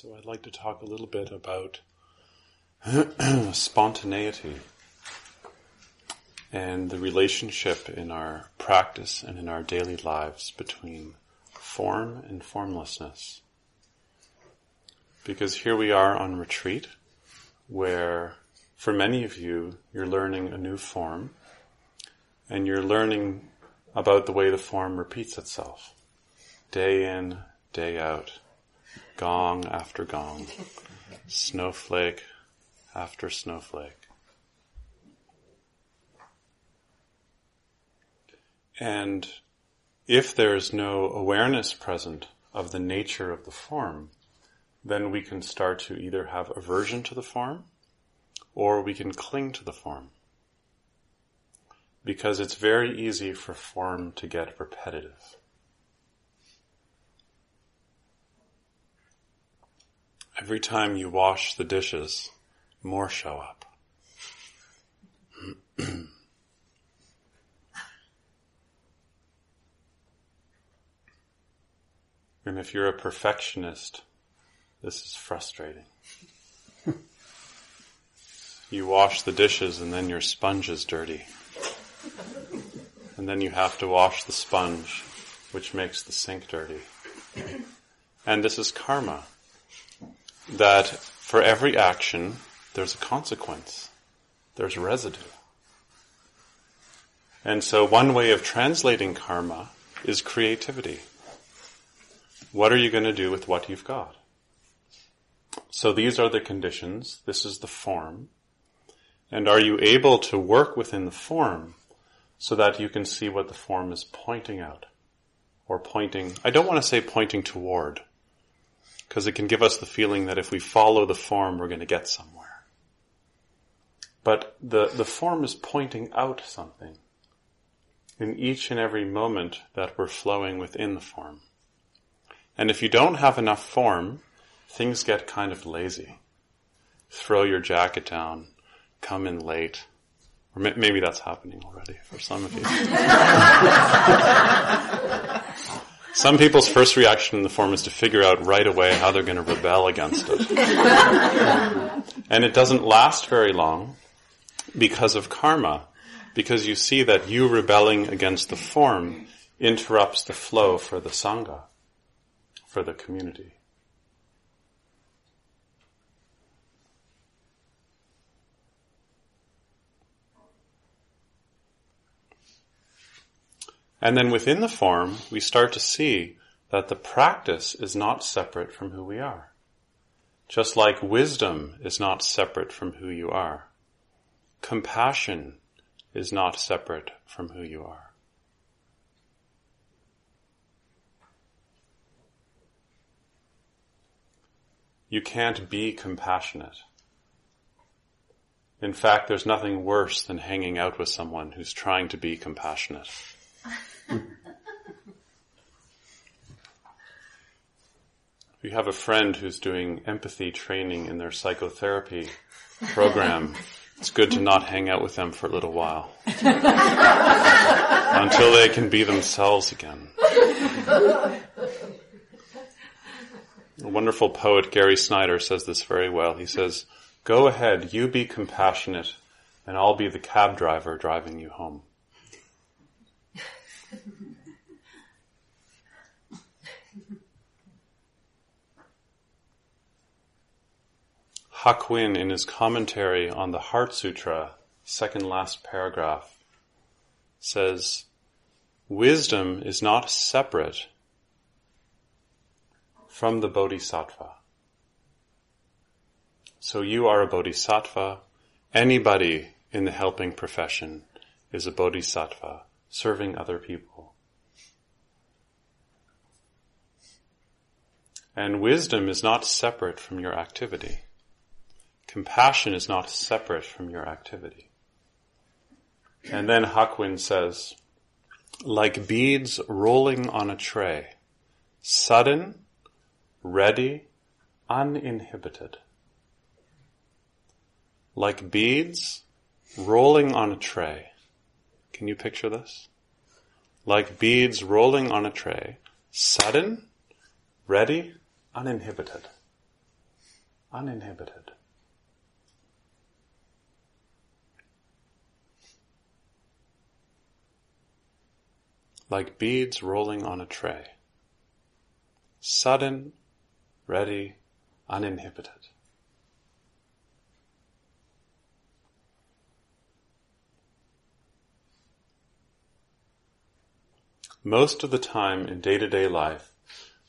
So, I'd like to talk a little bit about spontaneity and the relationship in our practice and in our daily lives between form and formlessness. Because here we are on retreat, where for many of you, you're learning a new form, and you're learning about the way the form repeats itself, day in, day out, gong after gong, snowflake after snowflake. And if there is no awareness present of the nature of the form, then we can start to either have aversion to the form or we can cling to the form. Because it's very easy for form to get repetitive. Every time you wash the dishes, more show up. And if you're a perfectionist, this is frustrating. you wash the dishes and then your sponge is dirty. And then you have to wash the sponge, which makes the sink dirty. And this is karma. That for every action, there's a consequence. There's residue. And so one way of translating karma is creativity. What are you going to do with what you've got? So these are the conditions. This is the form. And are you able to work within the form so that you can see what the form is pointing out? Or pointing, I don't want to say pointing toward, because it can give us the feeling that if we follow the form, we're going to get somewhere. But the, the form is pointing out something in each and every moment that we're flowing within the form. And if you don't have enough form, things get kind of lazy. Throw your jacket down, come in late. Or maybe that's happening already for some of you. some people's first reaction in the form is to figure out right away how they're going to rebel against it. and it doesn't last very long because of karma, because you see that you rebelling against the form interrupts the flow for the Sangha for the community. And then within the form, we start to see that the practice is not separate from who we are. Just like wisdom is not separate from who you are. Compassion is not separate from who you are. You can't be compassionate. In fact, there's nothing worse than hanging out with someone who's trying to be compassionate. if you have a friend who's doing empathy training in their psychotherapy program, it's good to not hang out with them for a little while until they can be themselves again. A wonderful poet, Gary Snyder, says this very well. He says, Go ahead, you be compassionate, and I'll be the cab driver driving you home. Hakuin, in his commentary on the Heart Sutra, second last paragraph, says, Wisdom is not separate from the bodhisattva. So you are a bodhisattva. Anybody in the helping profession is a bodhisattva serving other people. And wisdom is not separate from your activity. Compassion is not separate from your activity. And then Hakuin says, like beads rolling on a tray, sudden, ready, uninhibited. Like beads rolling on a tray. Can you picture this? Like beads rolling on a tray, sudden, ready, uninhibited. Uninhibited. Like beads rolling on a tray. Sudden, ready, uninhibited. Most of the time in day to day life,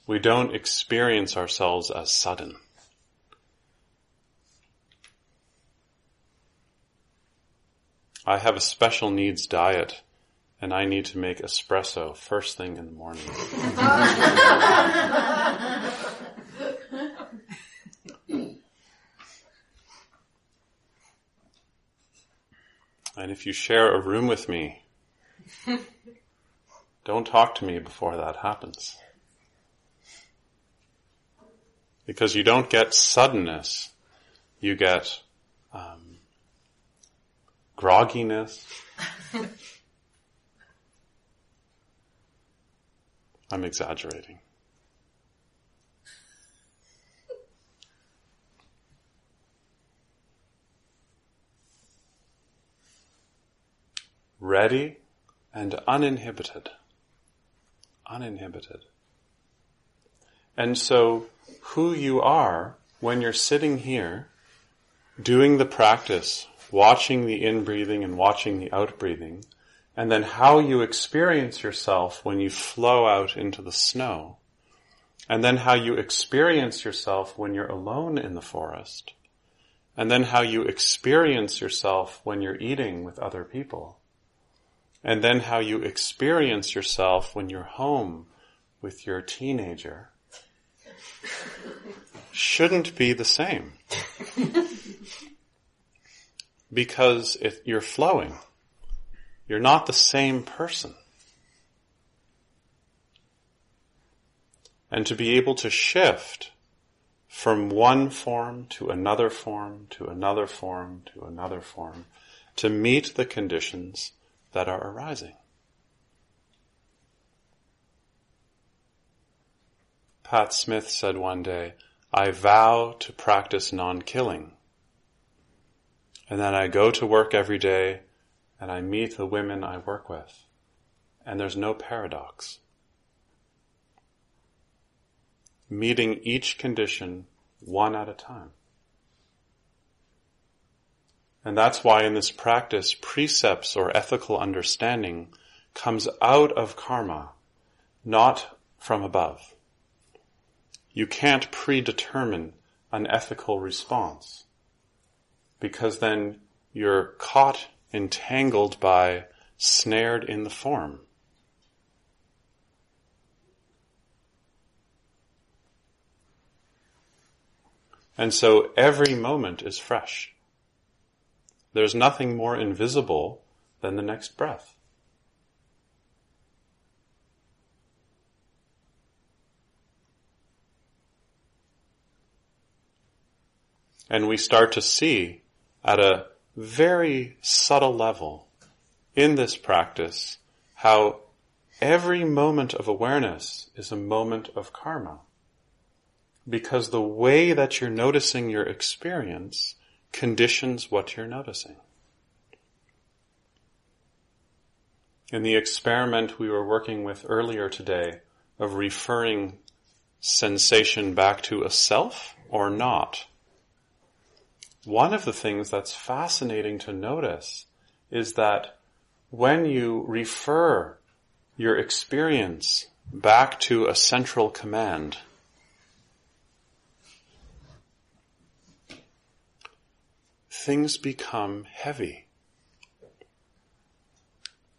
we don't experience ourselves as sudden. I have a special needs diet and I need to make espresso first thing in the morning. and if you share a room with me, don't talk to me before that happens. Because you don't get suddenness, you get um, grogginess. I'm exaggerating. Ready and uninhibited. Uninhibited. And so, who you are when you're sitting here doing the practice, watching the in breathing and watching the out breathing, and then how you experience yourself when you flow out into the snow, and then how you experience yourself when you're alone in the forest, and then how you experience yourself when you're eating with other people, and then how you experience yourself when you're home with your teenager shouldn't be the same. because if you're flowing. You're not the same person. And to be able to shift from one form to another form to another form to another form to meet the conditions that are arising. Pat Smith said one day, I vow to practice non-killing. And then I go to work every day and I meet the women I work with, and there's no paradox. Meeting each condition one at a time. And that's why in this practice, precepts or ethical understanding comes out of karma, not from above. You can't predetermine an ethical response because then you're caught entangled by, snared in the form. And so every moment is fresh. There's nothing more invisible than the next breath. And we start to see at a very subtle level in this practice how every moment of awareness is a moment of karma. Because the way that you're noticing your experience conditions what you're noticing. In the experiment we were working with earlier today of referring sensation back to a self or not, one of the things that's fascinating to notice is that when you refer your experience back to a central command, things become heavy,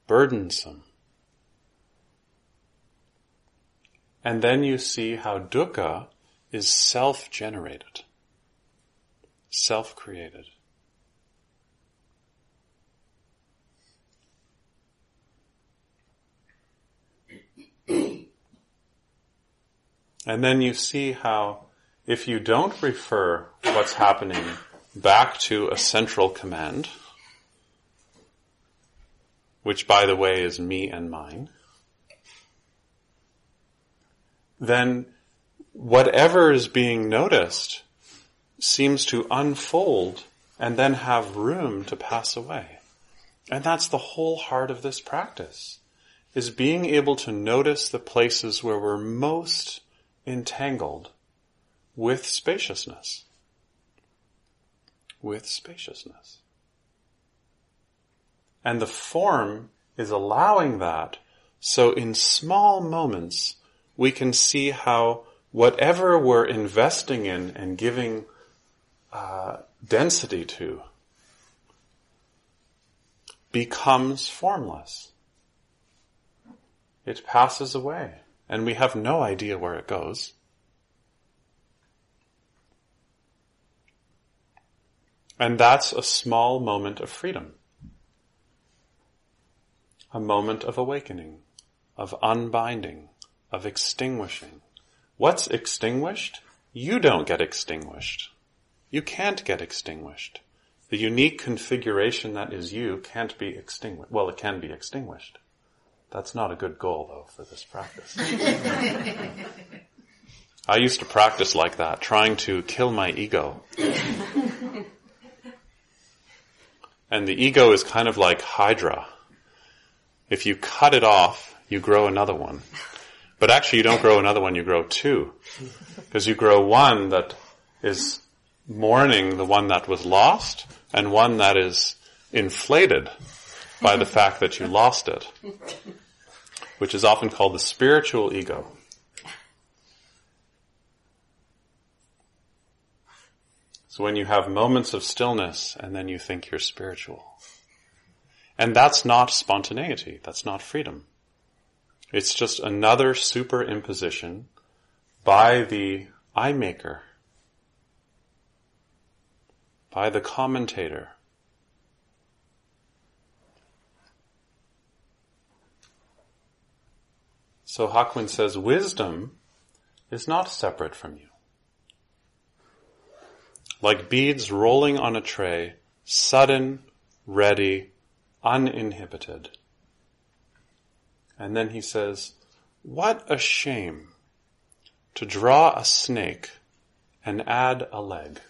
burdensome. And then you see how dukkha is self-generated, self-created. and then you see how if you don't refer what's happening back to a central command, which by the way is me and mine, then whatever is being noticed seems to unfold and then have room to pass away. And that's the whole heart of this practice, is being able to notice the places where we're most entangled with spaciousness. With spaciousness. And the form is allowing that so in small moments we can see how whatever we're investing in and giving uh, density to becomes formless. It passes away, and we have no idea where it goes. And that's a small moment of freedom. A moment of awakening, of unbinding, of extinguishing. What's extinguished? You don't get extinguished. You can't get extinguished. The unique configuration that is you can't be extinguished. Well, it can be extinguished. That's not a good goal though for this practice. I used to practice like that, trying to kill my ego. And the ego is kind of like Hydra. If you cut it off, you grow another one. But actually you don't grow another one, you grow two. Because you grow one that is mourning the one that was lost and one that is inflated by the fact that you lost it. Which is often called the spiritual ego. So when you have moments of stillness and then you think you're spiritual. And that's not spontaneity. That's not freedom. It's just another superimposition by the eye maker, by the commentator. So Hakuin says wisdom is not separate from you. Like beads rolling on a tray, sudden, ready, uninhibited. And then he says, what a shame to draw a snake and add a leg.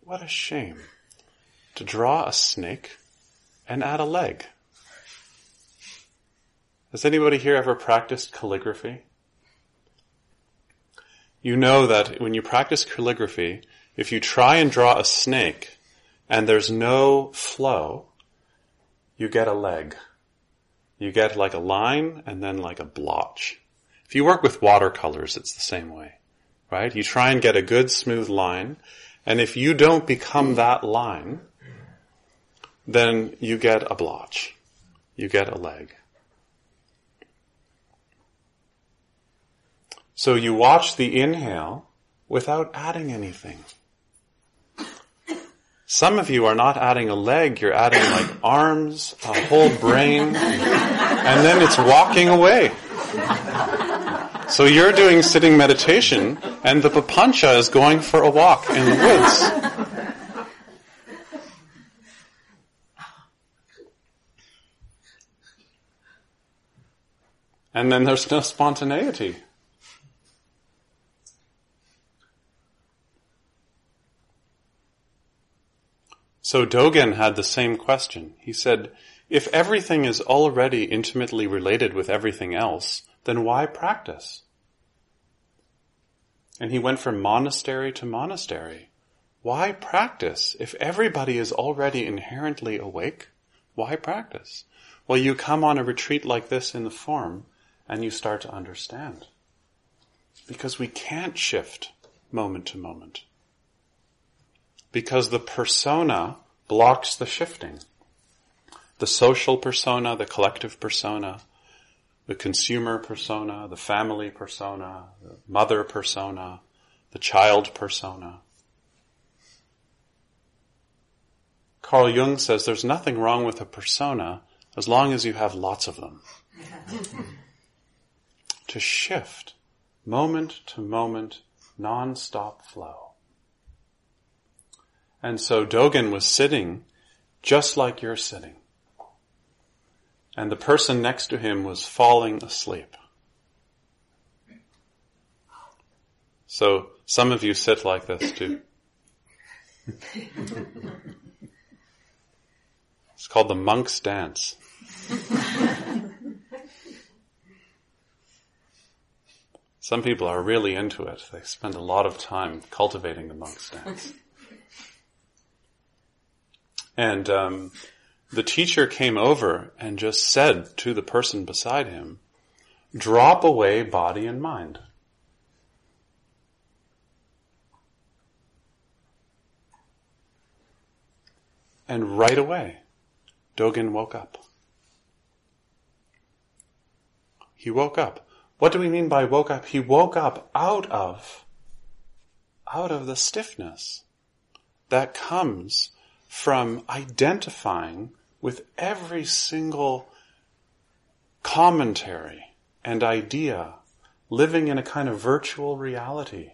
What a shame to draw a snake and add a leg. Has anybody here ever practiced calligraphy? You know that when you practice calligraphy, if you try and draw a snake and there's no flow, you get a leg. You get like a line and then like a blotch. If you work with watercolors, it's the same way, right? You try and get a good smooth line, and if you don't become that line, then you get a blotch. You get a leg. So you watch the inhale without adding anything. Some of you are not adding a leg, you're adding like arms, a whole brain, and then it's walking away. So you're doing sitting meditation, and the papancha is going for a walk in the woods. And then there's no spontaneity. So Dogen had the same question. He said, if everything is already intimately related with everything else, then why practice? And he went from monastery to monastery. Why practice? If everybody is already inherently awake, why practice? Well, you come on a retreat like this in the form and you start to understand. Because we can't shift moment to moment. Because the persona blocks the shifting. The social persona, the collective persona, the consumer persona, the family persona, the mother persona, the child persona. Carl Jung says there's nothing wrong with a persona as long as you have lots of them. to shift moment to moment, non-stop flow. And so Dogen was sitting just like you're sitting and the person next to him was falling asleep. So some of you sit like this too. it's called the monk's dance. Some people are really into it. They spend a lot of time cultivating the monk's dance. And um, the teacher came over and just said to the person beside him, drop away body and mind. And right away, Dogen woke up. He woke up. What do we mean by woke up? He woke up out of, out of the stiffness that comes from identifying with every single commentary and idea, living in a kind of virtual reality.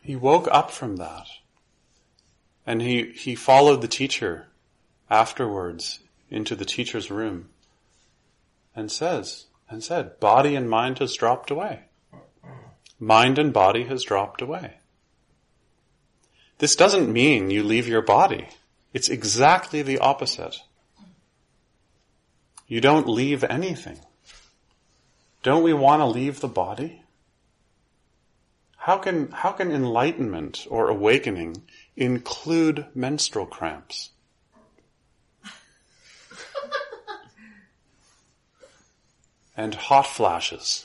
He woke up from that. And he, he followed the teacher afterwards into the teacher's room and says, and said, body and mind has dropped away. Mind and body has dropped away. This doesn't mean you leave your body. It's exactly the opposite. You don't leave anything. Don't we want to leave the body? How can, how can enlightenment or awakening include menstrual cramps? and hot flashes?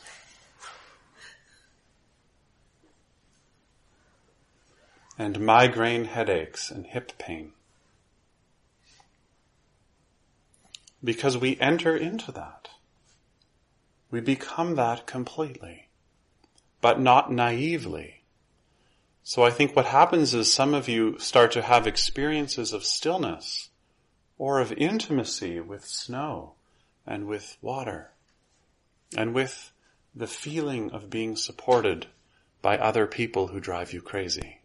And migraine headaches and hip pain. Because we enter into that. We become that completely, but not naively. So I think what happens is some of you start to have experiences of stillness or of intimacy with snow and with water and with the feeling of being supported by other people who drive you crazy.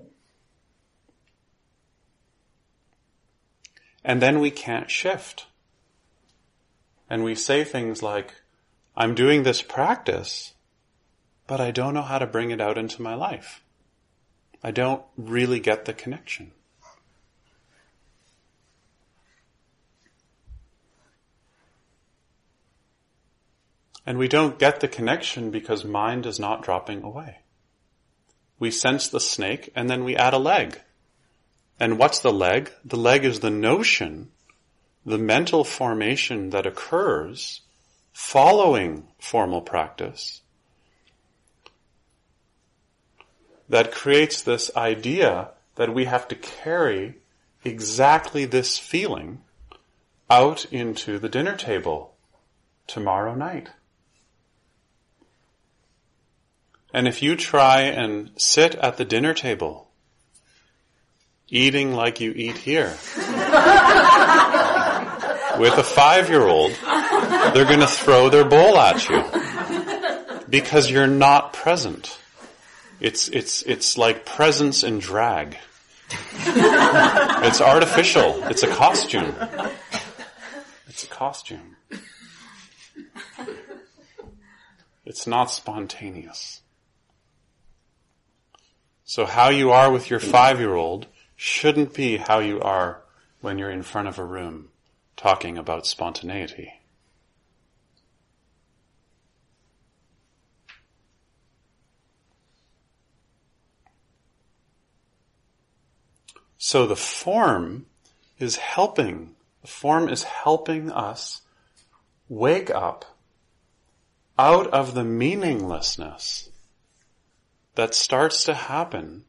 And then we can't shift. And we say things like, I'm doing this practice, but I don't know how to bring it out into my life. I don't really get the connection. And we don't get the connection because mind is not dropping away. We sense the snake and then we add a leg. And what's the leg? The leg is the notion, the mental formation that occurs following formal practice that creates this idea that we have to carry exactly this feeling out into the dinner table tomorrow night. And if you try and sit at the dinner table eating like you eat here. With a five year old, they're going to throw their bowl at you because you're not present. It's, it's, it's like presence and drag. it's artificial. It's a costume. It's a costume. It's not spontaneous. So how you are with your five year old shouldn't be how you are when you're in front of a room talking about spontaneity. So the form is helping, the form is helping us wake up out of the meaninglessness that starts to happen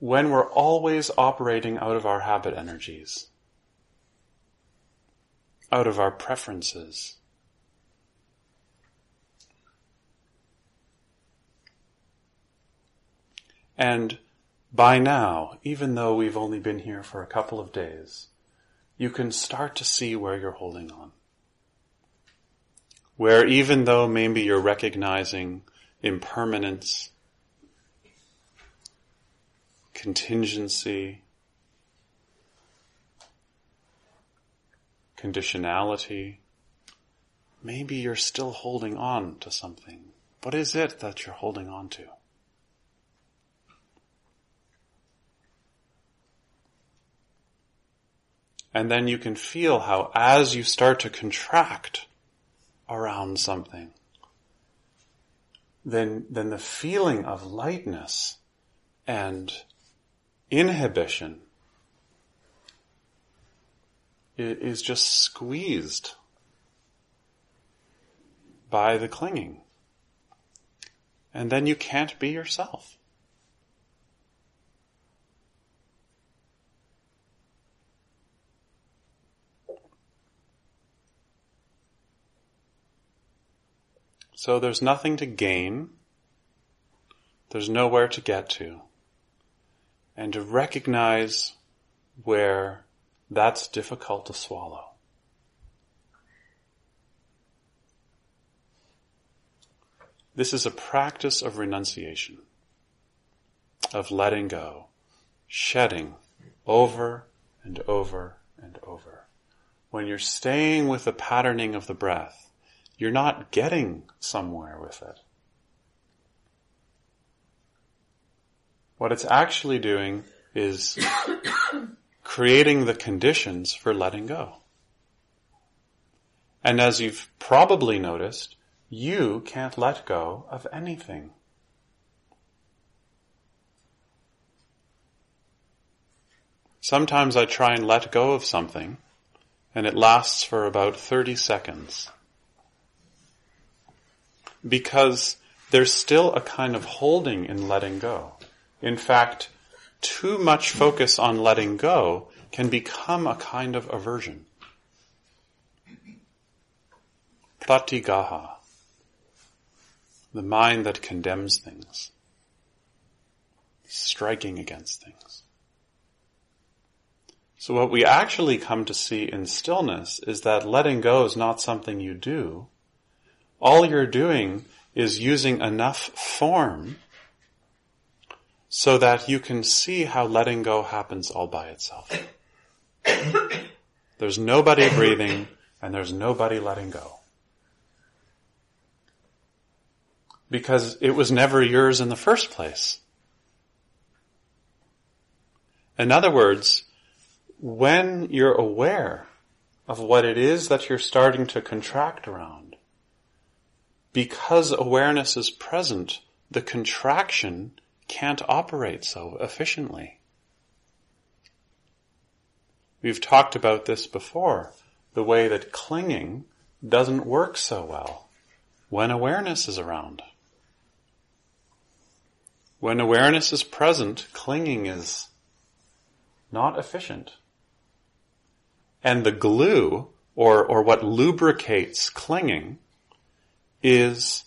when we're always operating out of our habit energies, out of our preferences. And by now, even though we've only been here for a couple of days, you can start to see where you're holding on. Where even though maybe you're recognizing impermanence, contingency, conditionality, maybe you're still holding on to something. What is it that you're holding on to? And then you can feel how as you start to contract around something, then, then the feeling of lightness and inhibition is just squeezed by the clinging. And then you can't be yourself. So there's nothing to gain. There's nowhere to get to. And to recognize where that's difficult to swallow. This is a practice of renunciation, of letting go, shedding over and over and over. When you're staying with the patterning of the breath, you're not getting somewhere with it. What it's actually doing is creating the conditions for letting go. And as you've probably noticed, you can't let go of anything. Sometimes I try and let go of something, and it lasts for about 30 seconds because there's still a kind of holding in letting go. In fact, too much focus on letting go can become a kind of aversion. Pratigha, the mind that condemns things, striking against things. So what we actually come to see in stillness is that letting go is not something you do, all you're doing is using enough form so that you can see how letting go happens all by itself. there's nobody breathing and there's nobody letting go. Because it was never yours in the first place. In other words, when you're aware of what it is that you're starting to contract around, because awareness is present, the contraction can't operate so efficiently. We've talked about this before, the way that clinging doesn't work so well when awareness is around. When awareness is present, clinging is not efficient. And the glue, or, or what lubricates clinging, is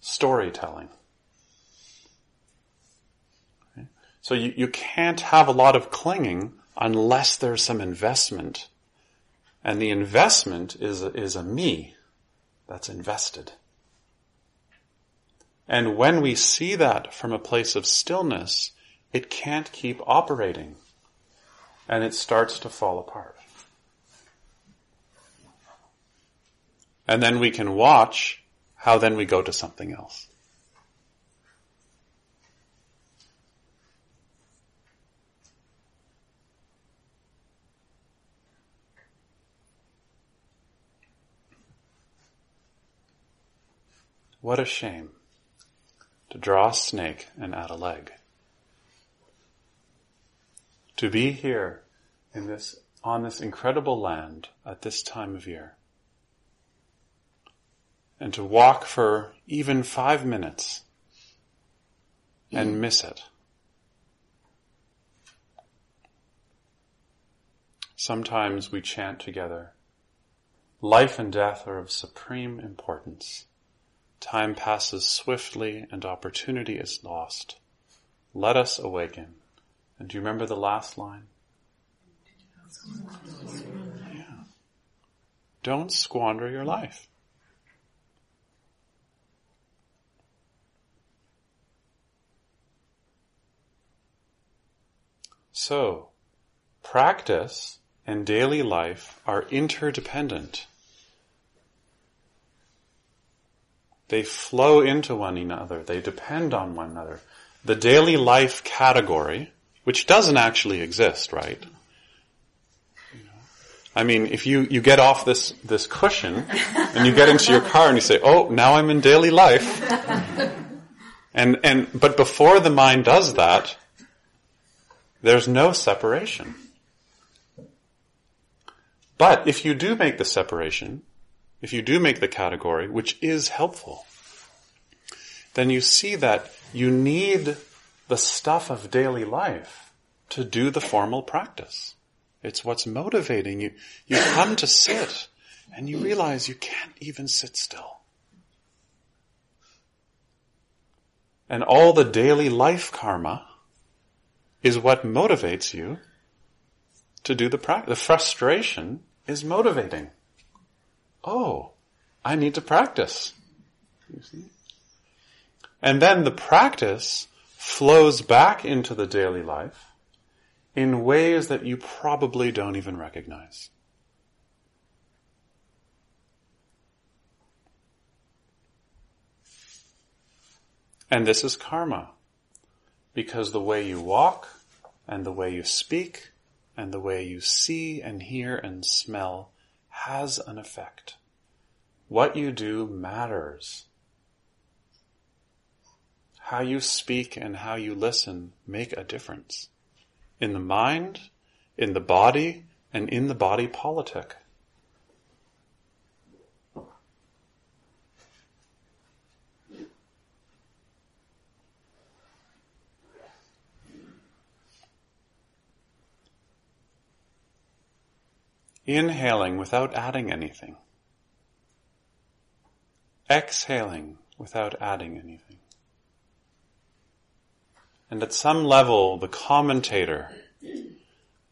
storytelling. Okay? So you, you can't have a lot of clinging unless there's some investment. And the investment is is a me that's invested. And when we see that from a place of stillness, it can't keep operating. And it starts to fall apart. And then we can watch how then we go to something else. What a shame to draw a snake and add a leg. to be here in this, on this incredible land at this time of year. And to walk for even five minutes and mm. miss it. Sometimes we chant together, life and death are of supreme importance. Time passes swiftly and opportunity is lost. Let us awaken. And do you remember the last line? Yeah. Don't squander your life. So, practice and daily life are interdependent. They flow into one another. They depend on one another. The daily life category, which doesn't actually exist, right? I mean, if you, you get off this, this cushion and you get into your car and you say, oh, now I'm in daily life. And, and, but before the mind does that, there's no separation. But if you do make the separation, if you do make the category, which is helpful, then you see that you need the stuff of daily life to do the formal practice. It's what's motivating you. You come to sit and you realize you can't even sit still. And all the daily life karma is what motivates you to do the practice. The frustration is motivating. Oh, I need to practice. And then the practice flows back into the daily life in ways that you probably don't even recognize. And this is karma. Because the way you walk and the way you speak and the way you see and hear and smell has an effect. What you do matters. How you speak and how you listen make a difference in the mind, in the body, and in the body politic. Inhaling without adding anything. Exhaling without adding anything. And at some level, the commentator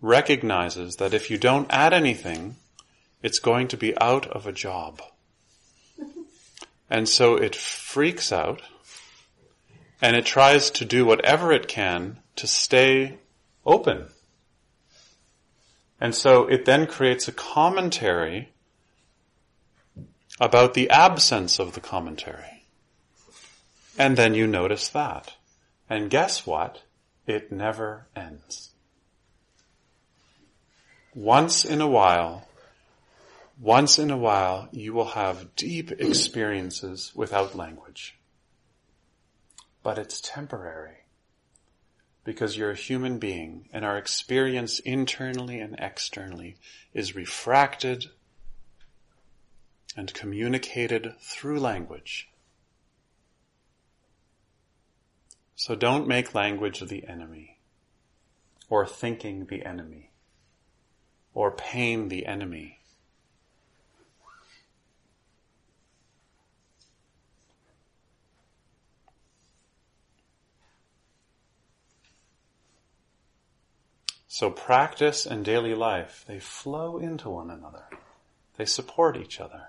recognizes that if you don't add anything, it's going to be out of a job. And so it freaks out and it tries to do whatever it can to stay open. And so it then creates a commentary about the absence of the commentary. And then you notice that. And guess what? It never ends. Once in a while, once in a while, you will have deep experiences without language. But it's temporary. Because you're a human being and our experience internally and externally is refracted and communicated through language. So don't make language the enemy, or thinking the enemy, or pain the enemy. So practice and daily life, they flow into one another. They support each other.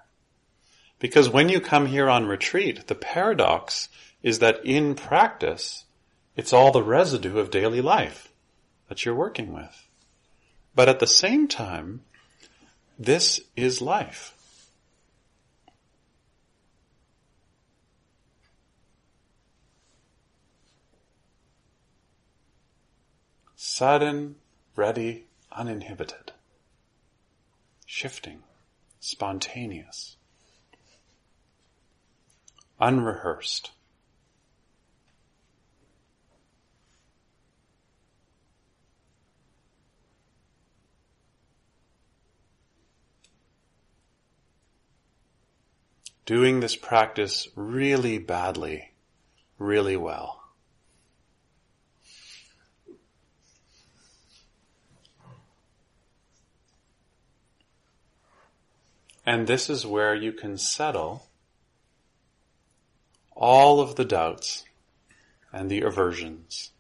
Because when you come here on retreat, the paradox is that in practice, it's all the residue of daily life that you're working with. But at the same time, this is life. Sudden, ready, uninhibited, shifting, spontaneous, unrehearsed. Doing this practice really badly, really well. And this is where you can settle all of the doubts and the aversions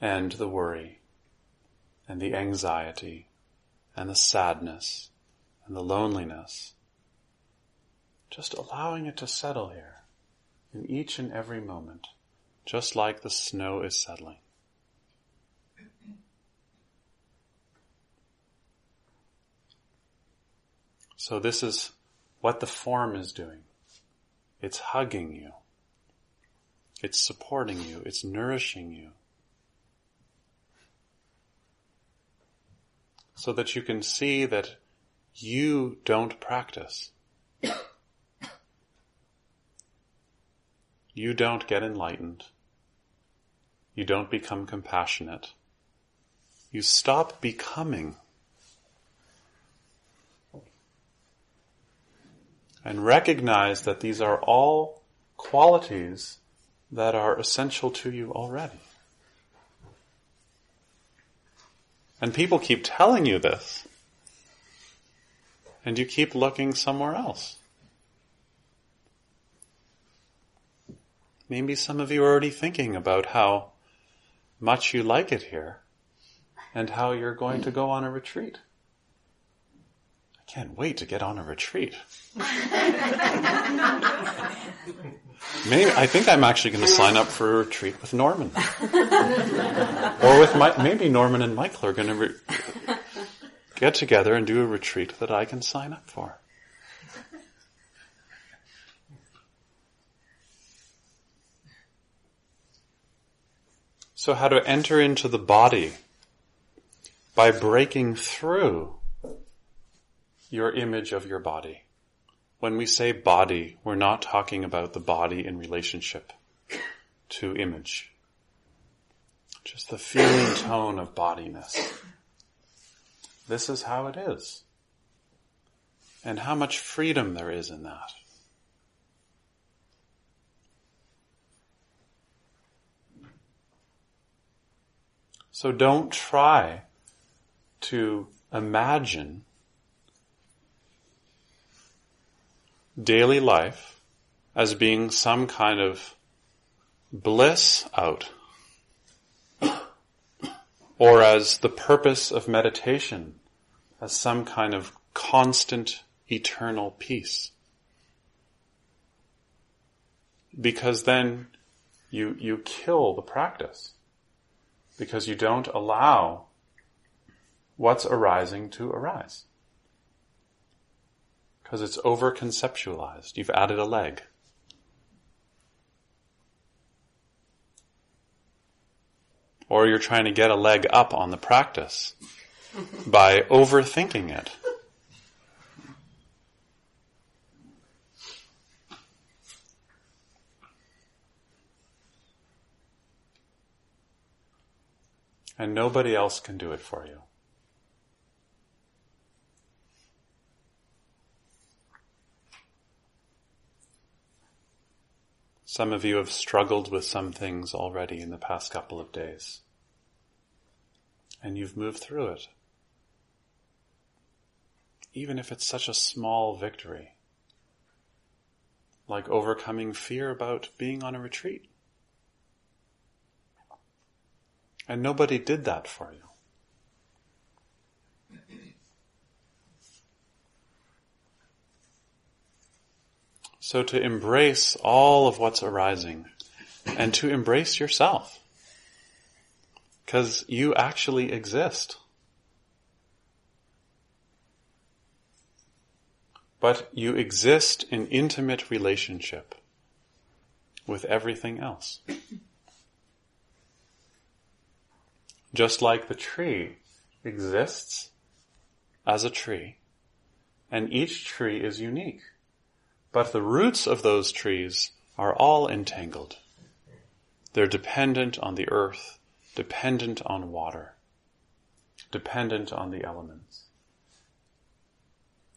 and the worry and the anxiety and the sadness and the loneliness. Just allowing it to settle here in each and every moment, just like the snow is settling. So this is what the form is doing. It's hugging you. It's supporting you. It's nourishing you. So that you can see that you don't practice. You don't get enlightened. You don't become compassionate. You stop becoming. And recognize that these are all qualities that are essential to you already. And people keep telling you this, and you keep looking somewhere else. Maybe some of you are already thinking about how much you like it here and how you're going to go on a retreat. Can't wait to get on a retreat. Maybe I think I'm actually going to sign up for a retreat with Norman, or with my, maybe Norman and Michael are going to re- get together and do a retreat that I can sign up for. So, how to enter into the body by breaking through your image of your body. When we say body, we're not talking about the body in relationship to image. Just the feeling tone of bodiness. This is how it is. And how much freedom there is in that. So don't try to imagine daily life as being some kind of bliss out, or as the purpose of meditation as some kind of constant eternal peace. Because then you, you kill the practice. Because you don't allow what's arising to arise because it's over conceptualized. You've added a leg. Or you're trying to get a leg up on the practice by overthinking it. And nobody else can do it for you. Some of you have struggled with some things already in the past couple of days. And you've moved through it. Even if it's such a small victory, like overcoming fear about being on a retreat. And nobody did that for you. So to embrace all of what's arising and to embrace yourself. Because you actually exist. But you exist in intimate relationship with everything else. Just like the tree exists as a tree, and each tree is unique. But the roots of those trees are all entangled. They're dependent on the earth, dependent on water, dependent on the elements.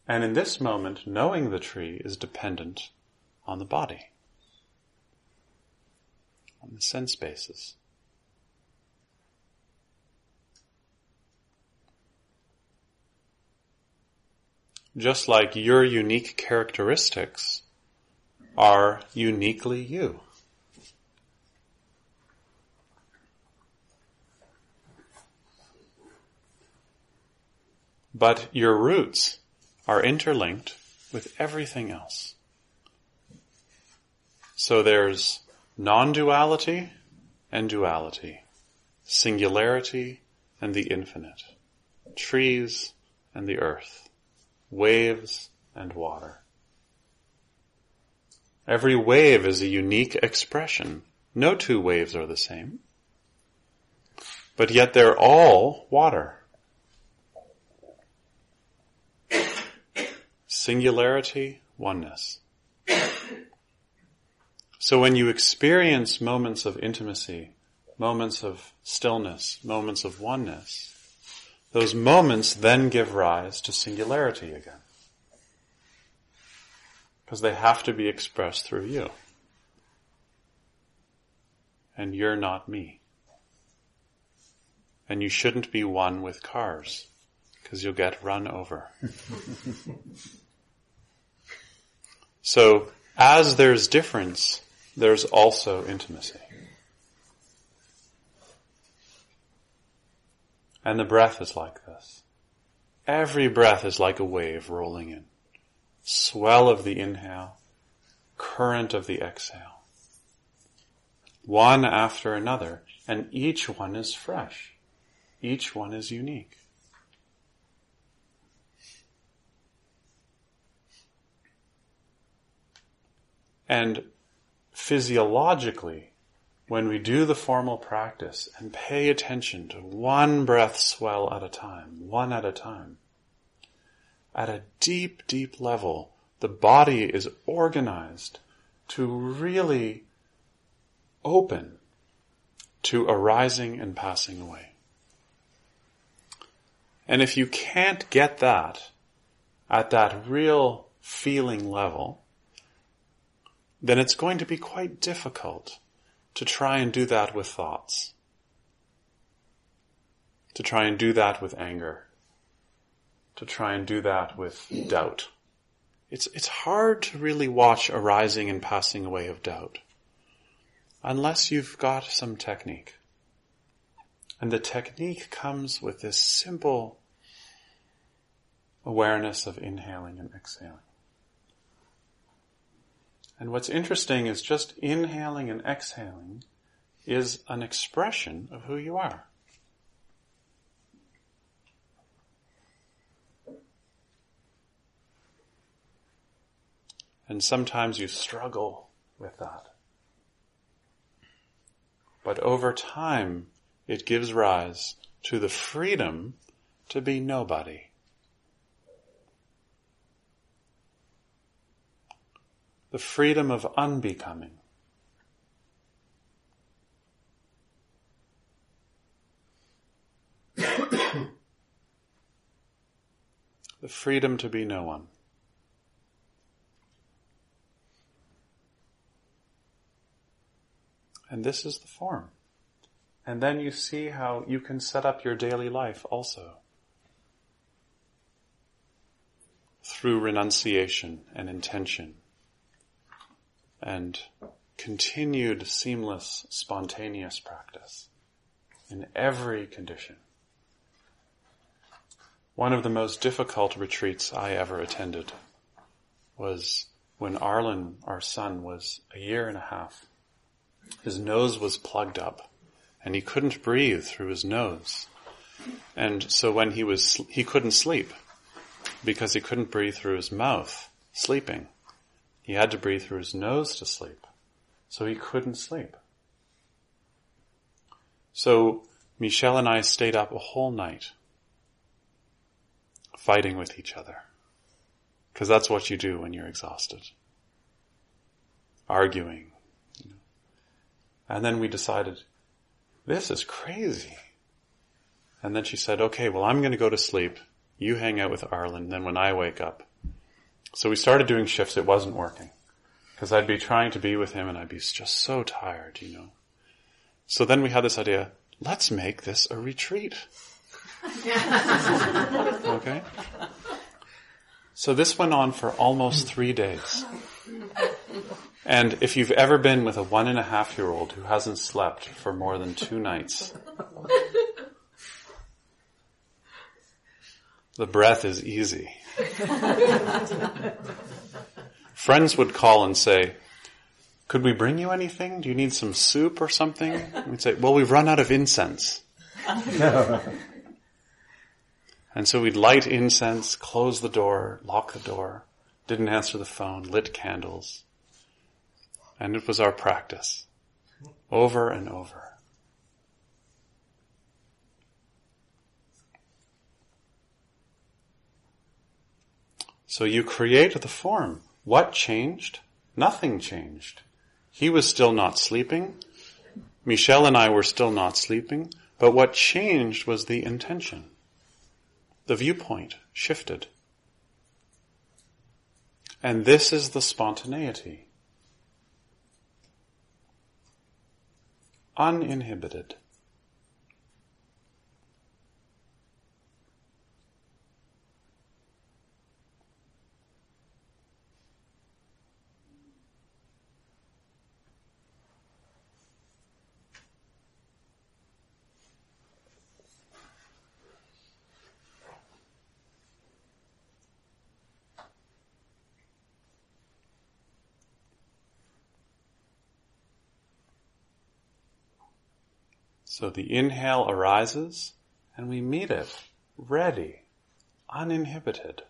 And in this moment, knowing the tree is dependent on the body, on the sense bases. Just like your unique characteristics are uniquely you. But your roots are interlinked with everything else. So there's non-duality and duality, singularity and the infinite, trees and the earth, waves and water. Every wave is a unique expression. No two waves are the same. But yet they're all water. Singularity, oneness. So when you experience moments of intimacy, moments of stillness, moments of oneness, those moments then give rise to singularity again. Because they have to be expressed through you. And you're not me. And you shouldn't be one with cars, because you'll get run over. So, as there's difference, there's also intimacy. And the breath is like this. Every breath is like a wave rolling in. Swell of the inhale, current of the exhale. One after another, and each one is fresh. Each one is unique. And physiologically, when we do the formal practice and pay attention to one breath swell at a time, one at a time, at a deep, deep level, the body is organized to really open to arising and passing away. And if you can't get that at that real feeling level, then it's going to be quite difficult to try and do that with thoughts. To try and do that with anger. To try and do that with doubt. It's, it's hard to really watch arising and passing away of doubt. Unless you've got some technique. And the technique comes with this simple awareness of inhaling and exhaling. And what's interesting is just inhaling and exhaling is an expression of who you are. And sometimes you struggle with that. But over time, it gives rise to the freedom to be nobody. The freedom of unbecoming. the freedom to be no one. And this is the form. And then you see how you can set up your daily life also. Through renunciation and intention and continued seamless, spontaneous practice in every condition. One of the most difficult retreats I ever attended was when Arlen, our son, was a year and a half. His nose was plugged up and he couldn't breathe through his nose. And so when he was, he couldn't sleep because he couldn't breathe through his mouth sleeping. He had to breathe through his nose to sleep. So he couldn't sleep. So Michelle and I stayed up a whole night fighting with each other. Because that's what you do when you're exhausted. Arguing. And then we decided, this is crazy. And then she said, okay, well, I'm going to go to sleep. You hang out with Arlen. Then when I wake up, So we started doing shifts. It wasn't working because I'd be trying to be with him and I'd be just so tired, you know. So then we had this idea, let's make this a retreat. okay? So this went on for almost three days. And if you've ever been with a one and a half year old who hasn't slept for more than two nights, the breath is easy. Friends would call and say, could we bring you anything? Do you need some soup or something? we'd say, well, we've run out of incense. and so we'd light incense, close the door, lock the door, didn't answer the phone, lit candles. And it was our practice. Over and over. So you create the form. What changed? Nothing changed. He was still not sleeping. Michelle and I were still not sleeping. But what changed was the intention. The viewpoint shifted. And this is the spontaneity. Uninhibited. So the inhale arises and we meet it, ready, uninhibited.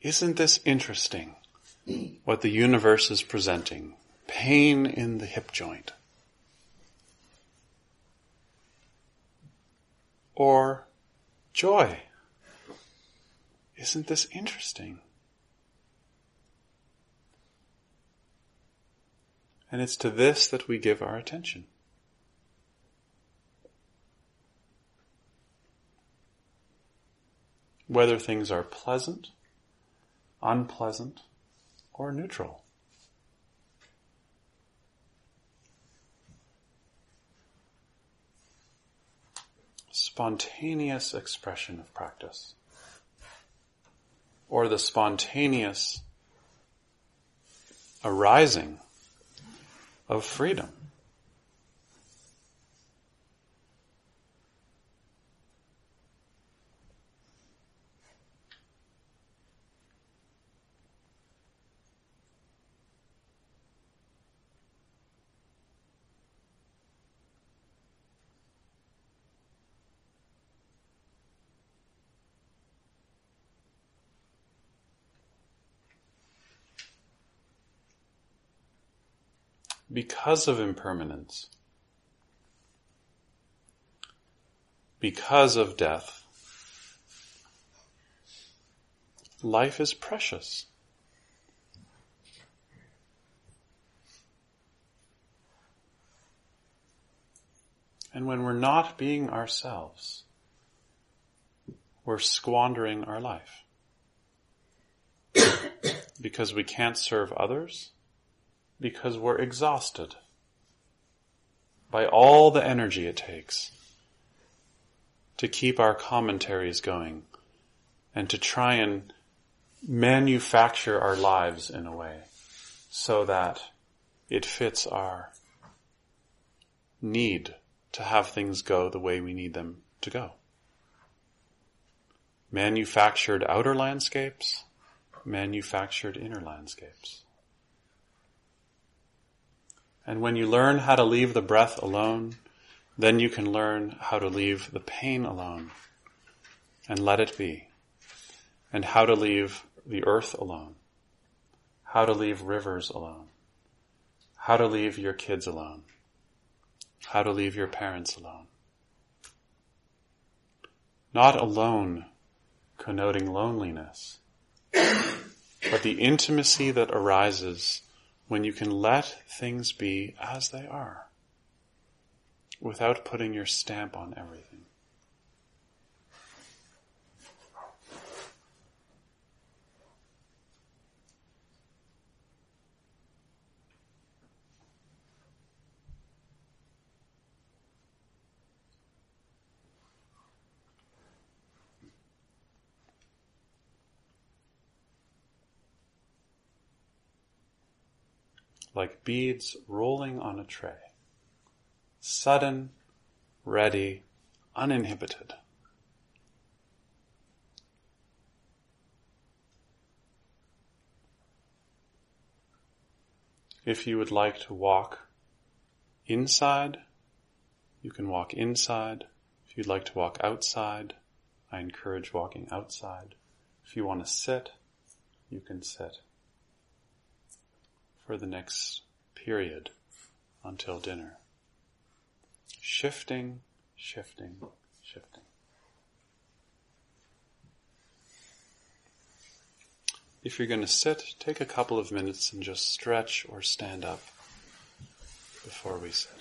Isn't this interesting? What the universe is presenting. Pain in the hip joint. Or joy. Isn't this interesting? And it's to this that we give our attention. Whether things are pleasant, unpleasant, or neutral. Spontaneous expression of practice, or the spontaneous arising of freedom. Because of impermanence, because of death, life is precious. And when we're not being ourselves, we're squandering our life. because we can't serve others, because we're exhausted by all the energy it takes to keep our commentaries going and to try and manufacture our lives in a way so that it fits our need to have things go the way we need them to go. Manufactured outer landscapes, manufactured inner landscapes. And when you learn how to leave the breath alone, then you can learn how to leave the pain alone and let it be. And how to leave the earth alone. How to leave rivers alone. How to leave your kids alone. How to leave your parents alone. Not alone connoting loneliness, but the intimacy that arises when you can let things be as they are without putting your stamp on everything. Like beads rolling on a tray. Sudden, ready, uninhibited. If you would like to walk inside, you can walk inside. If you'd like to walk outside, I encourage walking outside. If you want to sit, you can sit for the next period until dinner. Shifting, shifting, shifting. If you're going to sit, take a couple of minutes and just stretch or stand up before we sit.